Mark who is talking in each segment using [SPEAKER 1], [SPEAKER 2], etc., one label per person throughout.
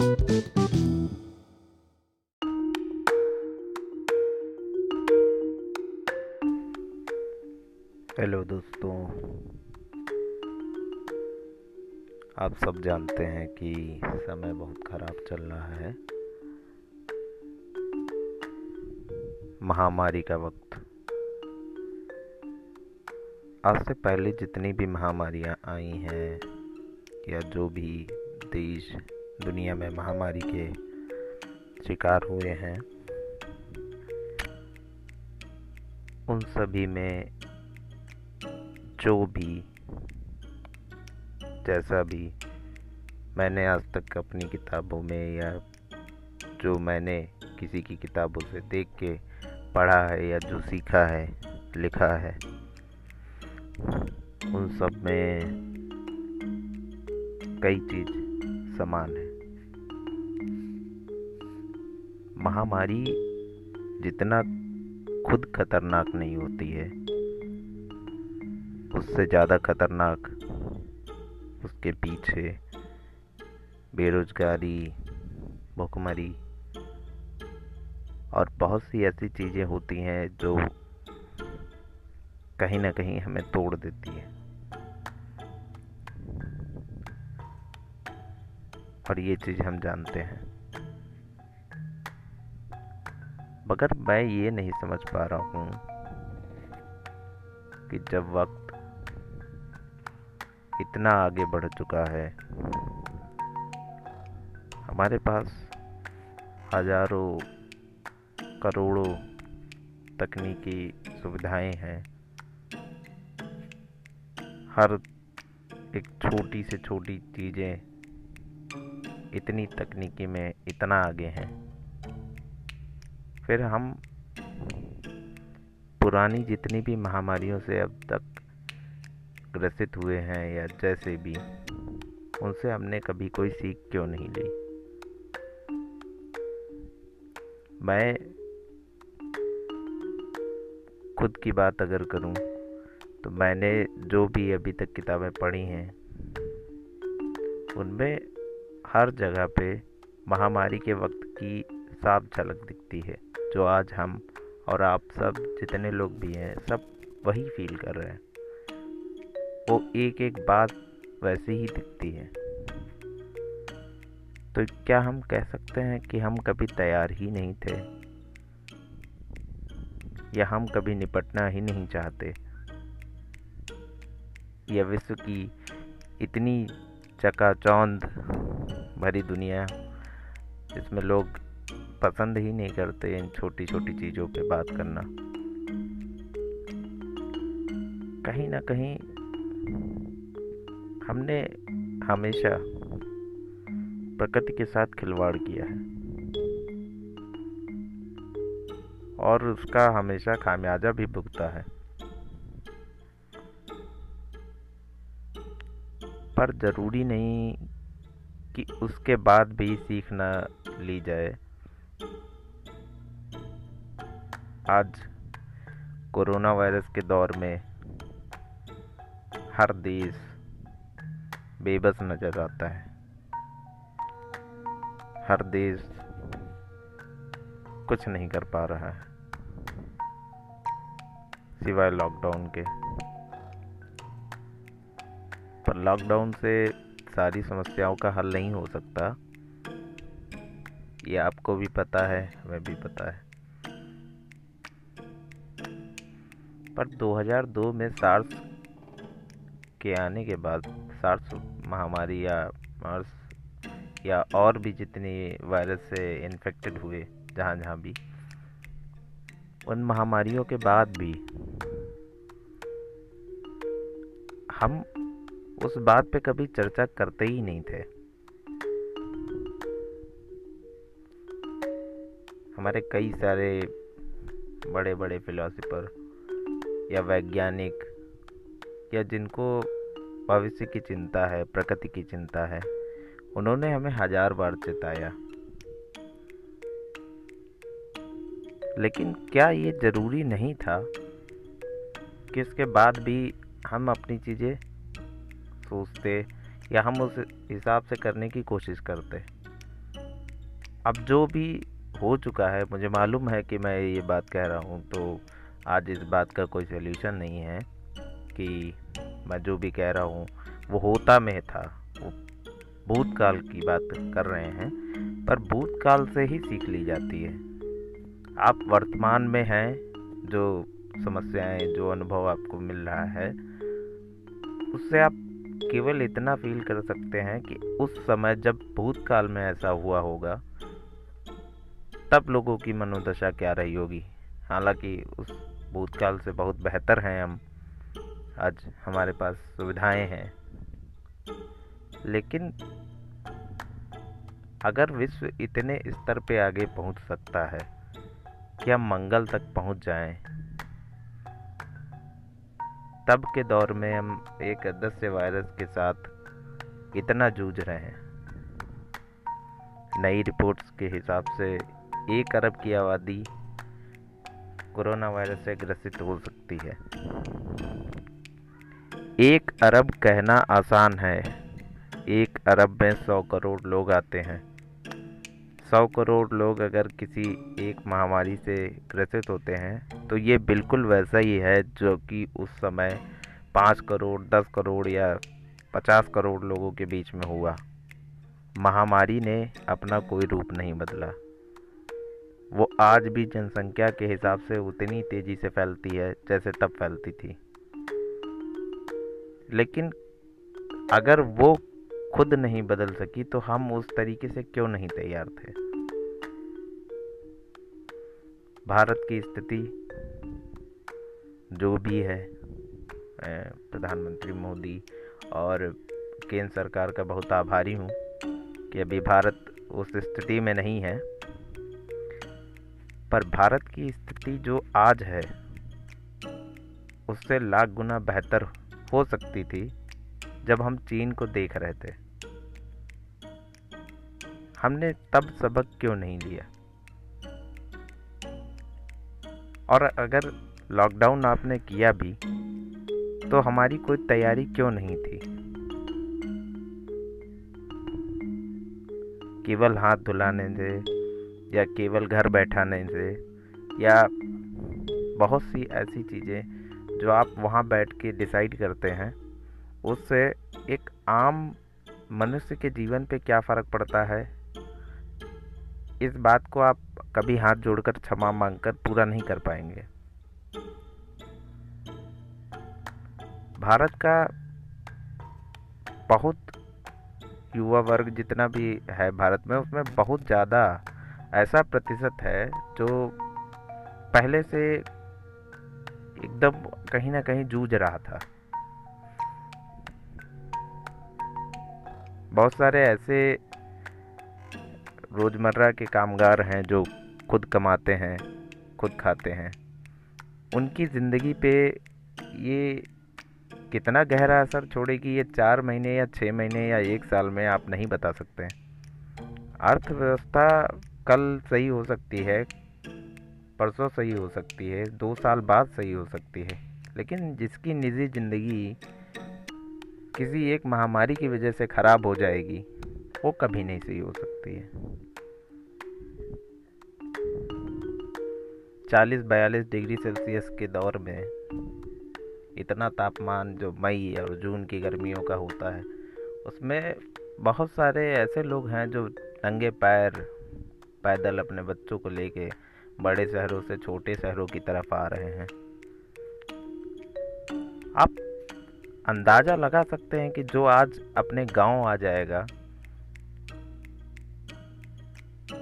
[SPEAKER 1] Hello दोस्तों, आप सब जानते हैं कि समय बहुत ख़राब चल रहा है। महामारी का वक्त। आज से पहले जितनी भी महामारियाँ आई हैं या जो भी देश दुनिया में महामारी के शिकार हुए हैं। उन सभी में जो भी, जैसा भी मैंने आज तक अपनी किताबों में या जो मैंने किसी की किताबों से देख के पढ़ा है या जो सीखा है, लिखा है, उन सब में कई चीज़ समान है। महामारी जितना खुद खतरनाक नहीं होती है, उससे ज़्यादा खतरनाक उसके पीछे बेरोजगारी, भुखमरी और बहुत सी ऐसी चीज़ें होती हैं जो कहीं ना कहीं हमें तोड़ देती है। और ये चीज़ हम जानते हैं। मगर मैं ये नहीं समझ पा रहा हूँ कि जब वक्त इतना आगे बढ़ चुका है, हमारे पास हज़ारों करोड़ों तकनीकी सुविधाएँ हैं। हर एक छोटी से छोटी चीज़ें इतनी तकनीकी में इतना आगे हैं। फिर हम पुरानी जितनी भी महामारियों से अब तक ग्रसित हुए हैं या जैसे भी, उनसे हमने कभी कोई सीख क्यों नहीं ली? मैं खुद की बात अगर करूँ तो मैंने जो भी अभी तक किताबें पढ़ी हैं, उनमें हर जगह पे महामारी के वक्त की साफ़ झलक दिखती है। जो आज हम और आप सब जितने लोग भी हैं, सब वही फील कर रहे हैं। वो एक एक बात वैसी ही दिखती है। तो क्या हम कह सकते हैं कि हम कभी तैयार ही नहीं थे? या हम कभी निपटना ही नहीं चाहते? या विश्व की इतनी चकाचौंध भरी दुनिया जिसमें लोग पसंद ही नहीं करते इन छोटी छोटी चीज़ों पे बात करना। कहीं ना कहीं हमने हमेशा प्रकृति के साथ खिलवाड़ किया है। और उसका हमेशा खामियाजा भी भुगता है। पर ज़रूरी नहीं कि उसके बाद भी सीख न ली जाए। आज कोरोना वायरस के दौर में हर देश बेबस नज़र आता है। हर देश कुछ नहीं कर पा रहा है। सिवाय लॉकडाउन के। पर लॉकडाउन से सारी समस्याओं का हल नहीं हो सकता। ये आपको भी पता है, हमें भी पता है। पर 2002 में सार्स के आने के बाद सार्स महामारी या मर्स या और भी जितनी वायरस से इन्फेक्टेड हुए, जहाँ जहाँ भी, उन महामारियों के बाद भी हम उस बात पे कभी चर्चा करते ही नहीं थे। हमारे कई सारे बड़े बड़े फिलोसफर या वैज्ञानिक या जिनको भविष्य की चिंता है, प्रकृति की चिंता है, उन्होंने हमें हज़ार बार चेताया। लेकिन क्या ये ज़रूरी नहीं था कि इसके बाद भी हम अपनी चीज़ें सोचते या हम उस हिसाब से करने की कोशिश करते? अब जो भी हो चुका है। मुझे मालूम है कि मैं ये बात कह रहा हूँ तो आज इस बात का कोई सल्यूशन नहीं है कि मैं जो भी कह रहा हूँ, वो होता में था। वो भूतकाल की बात कर रहे हैं, पर भूतकाल से ही सीख ली जाती है। आप वर्तमान में हैं, जो समस्याएँ, जो अनुभव आपको मिल रहा है, उससे आप केवल इतना फील कर सकते हैं कि उस समय जब भूतकाल में ऐसा हुआ होगा तब लोगों की मनोदशा क्या रही होगी? हालाँकि उस भूतकाल से बहुत बेहतर हैं हम। आज हमारे पास सुविधाएँ हैं। लेकिन अगर विश्व इतने स्तर पे आगे पहुँच सकता है कि हम मंगल तक पहुँच जाएँ? तब के दौर में हम एक अदस्य वायरस के साथ इतना जूझ रहे हैं। नई रिपोर्ट्स के हिसाब से एक अरब की आबादी कोरोना वायरस से ग्रसित हो सकती है। एक अरब कहना आसान है। एक अरब में सौ करोड़ लोग आते हैं। सौ करोड़ लोग अगर किसी एक महामारी से ग्रसित होते हैं तो ये बिल्कुल वैसा ही है जो कि उस समय पाँच करोड़, दस करोड़ या पचास करोड़ लोगों के बीच में हुआ। महामारी ने अपना कोई रूप नहीं बदला। वो आज भी जनसंख्या के हिसाब से उतनी तेज़ी से फैलती है, जैसे तब फैलती थी। लेकिन अगर वो खुद नहीं बदल सकी तो हम उस तरीके से क्यों नहीं तैयार थे? भारत की स्थिति जो भी है प्रधानमंत्री मोदी और केंद्र सरकार का बहुत आभारी हूँ कि अभी भारत उस स्थिति में नहीं है। पर भारत की स्थिति जो आज है, उससे लाख गुना बेहतर हो सकती थी जब हम चीन को देख रहे थे। हमने तब सबक क्यों नहीं लिया? और अगर लॉकडाउन आपने किया भी तो हमारी कोई तैयारी क्यों नहीं थी? केवल हाथ धुलाने से या केवल घर बैठाने से, या बहुत सी ऐसी चीज़ें जो आप वहाँ बैठ के डिसाइड करते हैं, उससे एक आम मनुष्य के जीवन पे क्या फ़र्क पड़ता है? इस बात को आप कभी हाथ जोड़कर क्षमा मांगकर पूरा नहीं कर पाएँगे। भारत का बहुत युवा वर्ग जितना भी है भारत में, उसमें बहुत ज़्यादा ऐसा प्रतिशत है जो पहले से एकदम कहीं ना कहीं जूझ रहा था। बहुत सारे ऐसे रोज़मर्रा के कामगार हैं जो खुद कमाते हैं, खुद खाते हैं। उनकी ज़िंदगी पे ये कितना गहरा असर छोड़ेगी ये चार महीने या छः महीने या एक साल में आप नहीं बता सकते। अर्थव्यवस्था कल सही हो सकती है, परसों सही हो सकती है, दो साल बाद सही हो सकती है। लेकिन जिसकी निजी ज़िंदगी किसी एक महामारी की वजह से ख़राब हो जाएगी, वो कभी नहीं सही हो सकती है। चालीस बयालीस डिग्री सेल्सियस के दौर में इतना तापमान जो मई और जून की गर्मियों का होता है, उसमें बहुत सारे ऐसे लोग हैं जो नंगे पैर पैदल अपने बच्चों को लेके बड़े शहरों से छोटे शहरों की तरफ़ आ रहे हैं। आप अंदाज़ा लगा सकते हैं कि जो आज अपने गाँव आ जाएगा,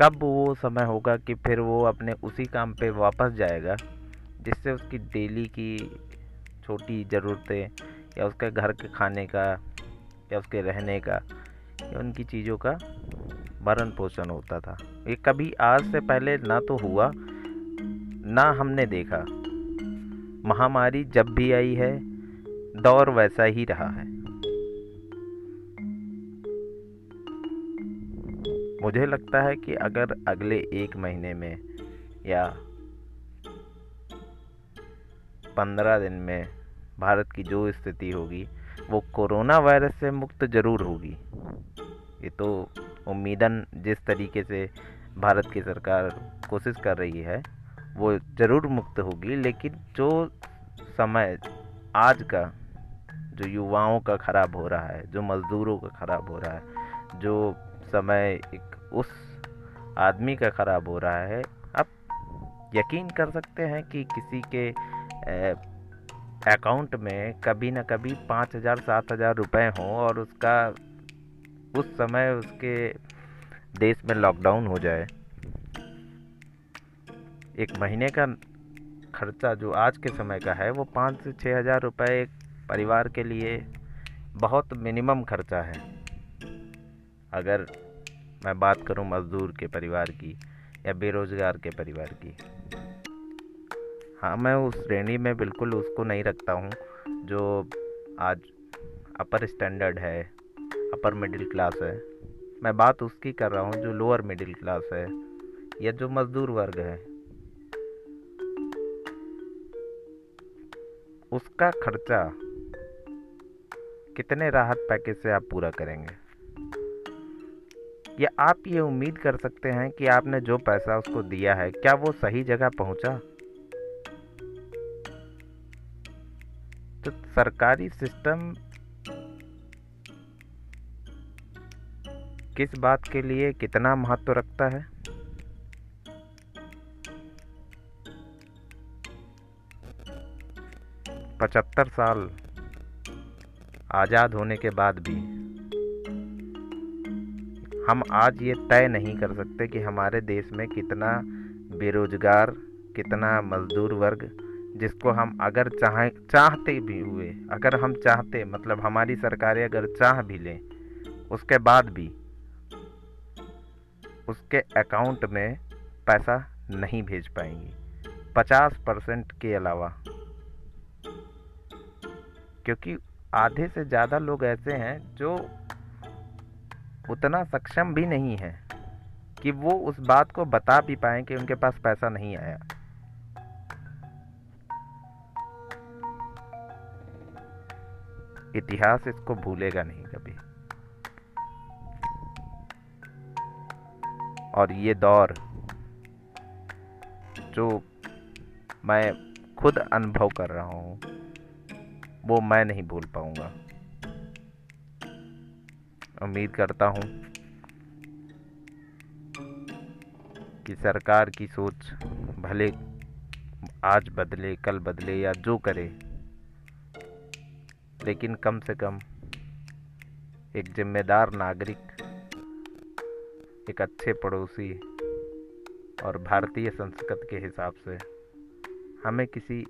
[SPEAKER 1] कब वो समय होगा कि फिर वो अपने उसी काम पे वापस जाएगा, जिससे उसकी डेली की छोटी ज़रूरतें या उसके घर के खाने का या उसके रहने का या उनकी चीज़ों का भरण पोषण होता था। ये कभी आज से पहले ना तो हुआ, ना हमने देखा। महामारी जब भी आई है, दौर वैसा ही रहा है। मुझे लगता है कि अगर अगले एक महीने में या पंद्रह दिन में भारत की जो स्थिति होगी, वो कोरोना वायरस से मुक्त ज़रूर होगी। ये तो उम्मीदन जिस तरीके से भारत की सरकार कोशिश कर रही है, वो ज़रूर मुक्त होगी। लेकिन जो समय आज का, जो युवाओं का ख़राब हो रहा है, जो मज़दूरों का ख़राब हो रहा है, जो समय एक उस आदमी का ख़राब हो रहा है, आप यकीन कर सकते हैं कि किसी के अकाउंट में कभी ना कभी पाँच हज़ार, सात हज़ार रुपये हों और उसका उस समय उसके देश में लॉकडाउन हो जाए। एक महीने का खर्चा जो आज के समय का है, वो पाँच से छः हज़ार रुपये एक परिवार के लिए बहुत मिनिमम खर्चा है। अगर मैं बात करूँ मज़दूर के परिवार की या बेरोज़गार के परिवार की हाँ मैं उस श्रेणी में बिल्कुल उसको नहीं रखता हूँ जो आज अपर स्टैंडर्ड है। अपर मिडिल क्लास है। मैं बात उसकी कर रहा हूँ जो लोअर मिडिल क्लास है, या जो मज़दूर वर्ग है। उसका खर्चा कितने राहत पैकेज से आप पूरा करेंगे? या आप ये उम्मीद कर सकते हैं कि आपने जो पैसा उसको दिया है, क्या वो सही जगह पहुँचा? तो सरकारी सिस्टम किस बात के लिए कितना महत्व रखता है? पचहत्तर साल आज़ाद होने के बाद भी हम आज ये तय नहीं कर सकते कि हमारे देश में कितना बेरोजगार, कितना मजदूर वर्ग, जिसको हम अगर चाह, चाहते भी हुए, अगर हम चाहते मतलब हमारी सरकारें अगर चाह भी लें, उसके बाद भी उसके अकाउंट में पैसा नहीं भेज पाएँगी। पचास परसेंट के अलावा। क्योंकि आधे से ज़्यादा लोग ऐसे हैं जो उतना सक्षम भी नहीं है कि वो उस बात को बता भी पाए कि उनके पास पैसा नहीं आया। इतिहास इसको भूलेगा नहीं कभी। और ये दौर, जो मैं खुद अनुभव कर रहा हूँ, वो मैं नहीं भूल पाऊँगा। उम्मीद करता हूँ कि सरकार की सोच भले आज बदले, कल बदले या जो करे, लेकिन कम से कम एक जिम्मेदार नागरिक एक अच्छे पड़ोसी और भारतीय संस्कृति के हिसाब से हमें किसी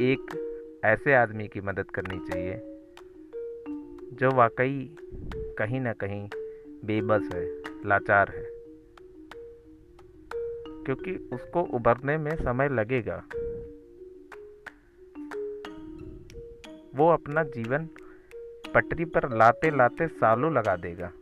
[SPEAKER 1] एक ऐसे आदमी की मदद करनी चाहिए, जो वाकई कहीं ना कहीं बेबस है, लाचार है। क्योंकि उसको उभरने में समय लगेगा। वो अपना जीवन पटरी पर लाते लाते सालों लगा देगा।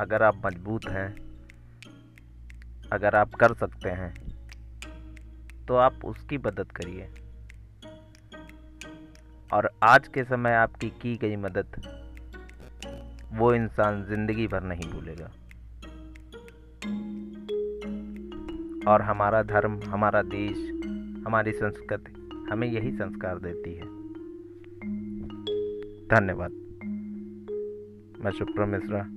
[SPEAKER 1] अगर आप मज़बूत हैं, अगर आप कर सकते हैं तो आप उसकी मदद करिए। और आज के समय आपकी की गई मदद, वो इंसान ज़िंदगी भर नहीं भूलेगा। और हमारा धर्म, हमारा देश, हमारी संस्कृति हमें यही संस्कार देती है। धन्यवाद। मैं शुक्र मिश्रा।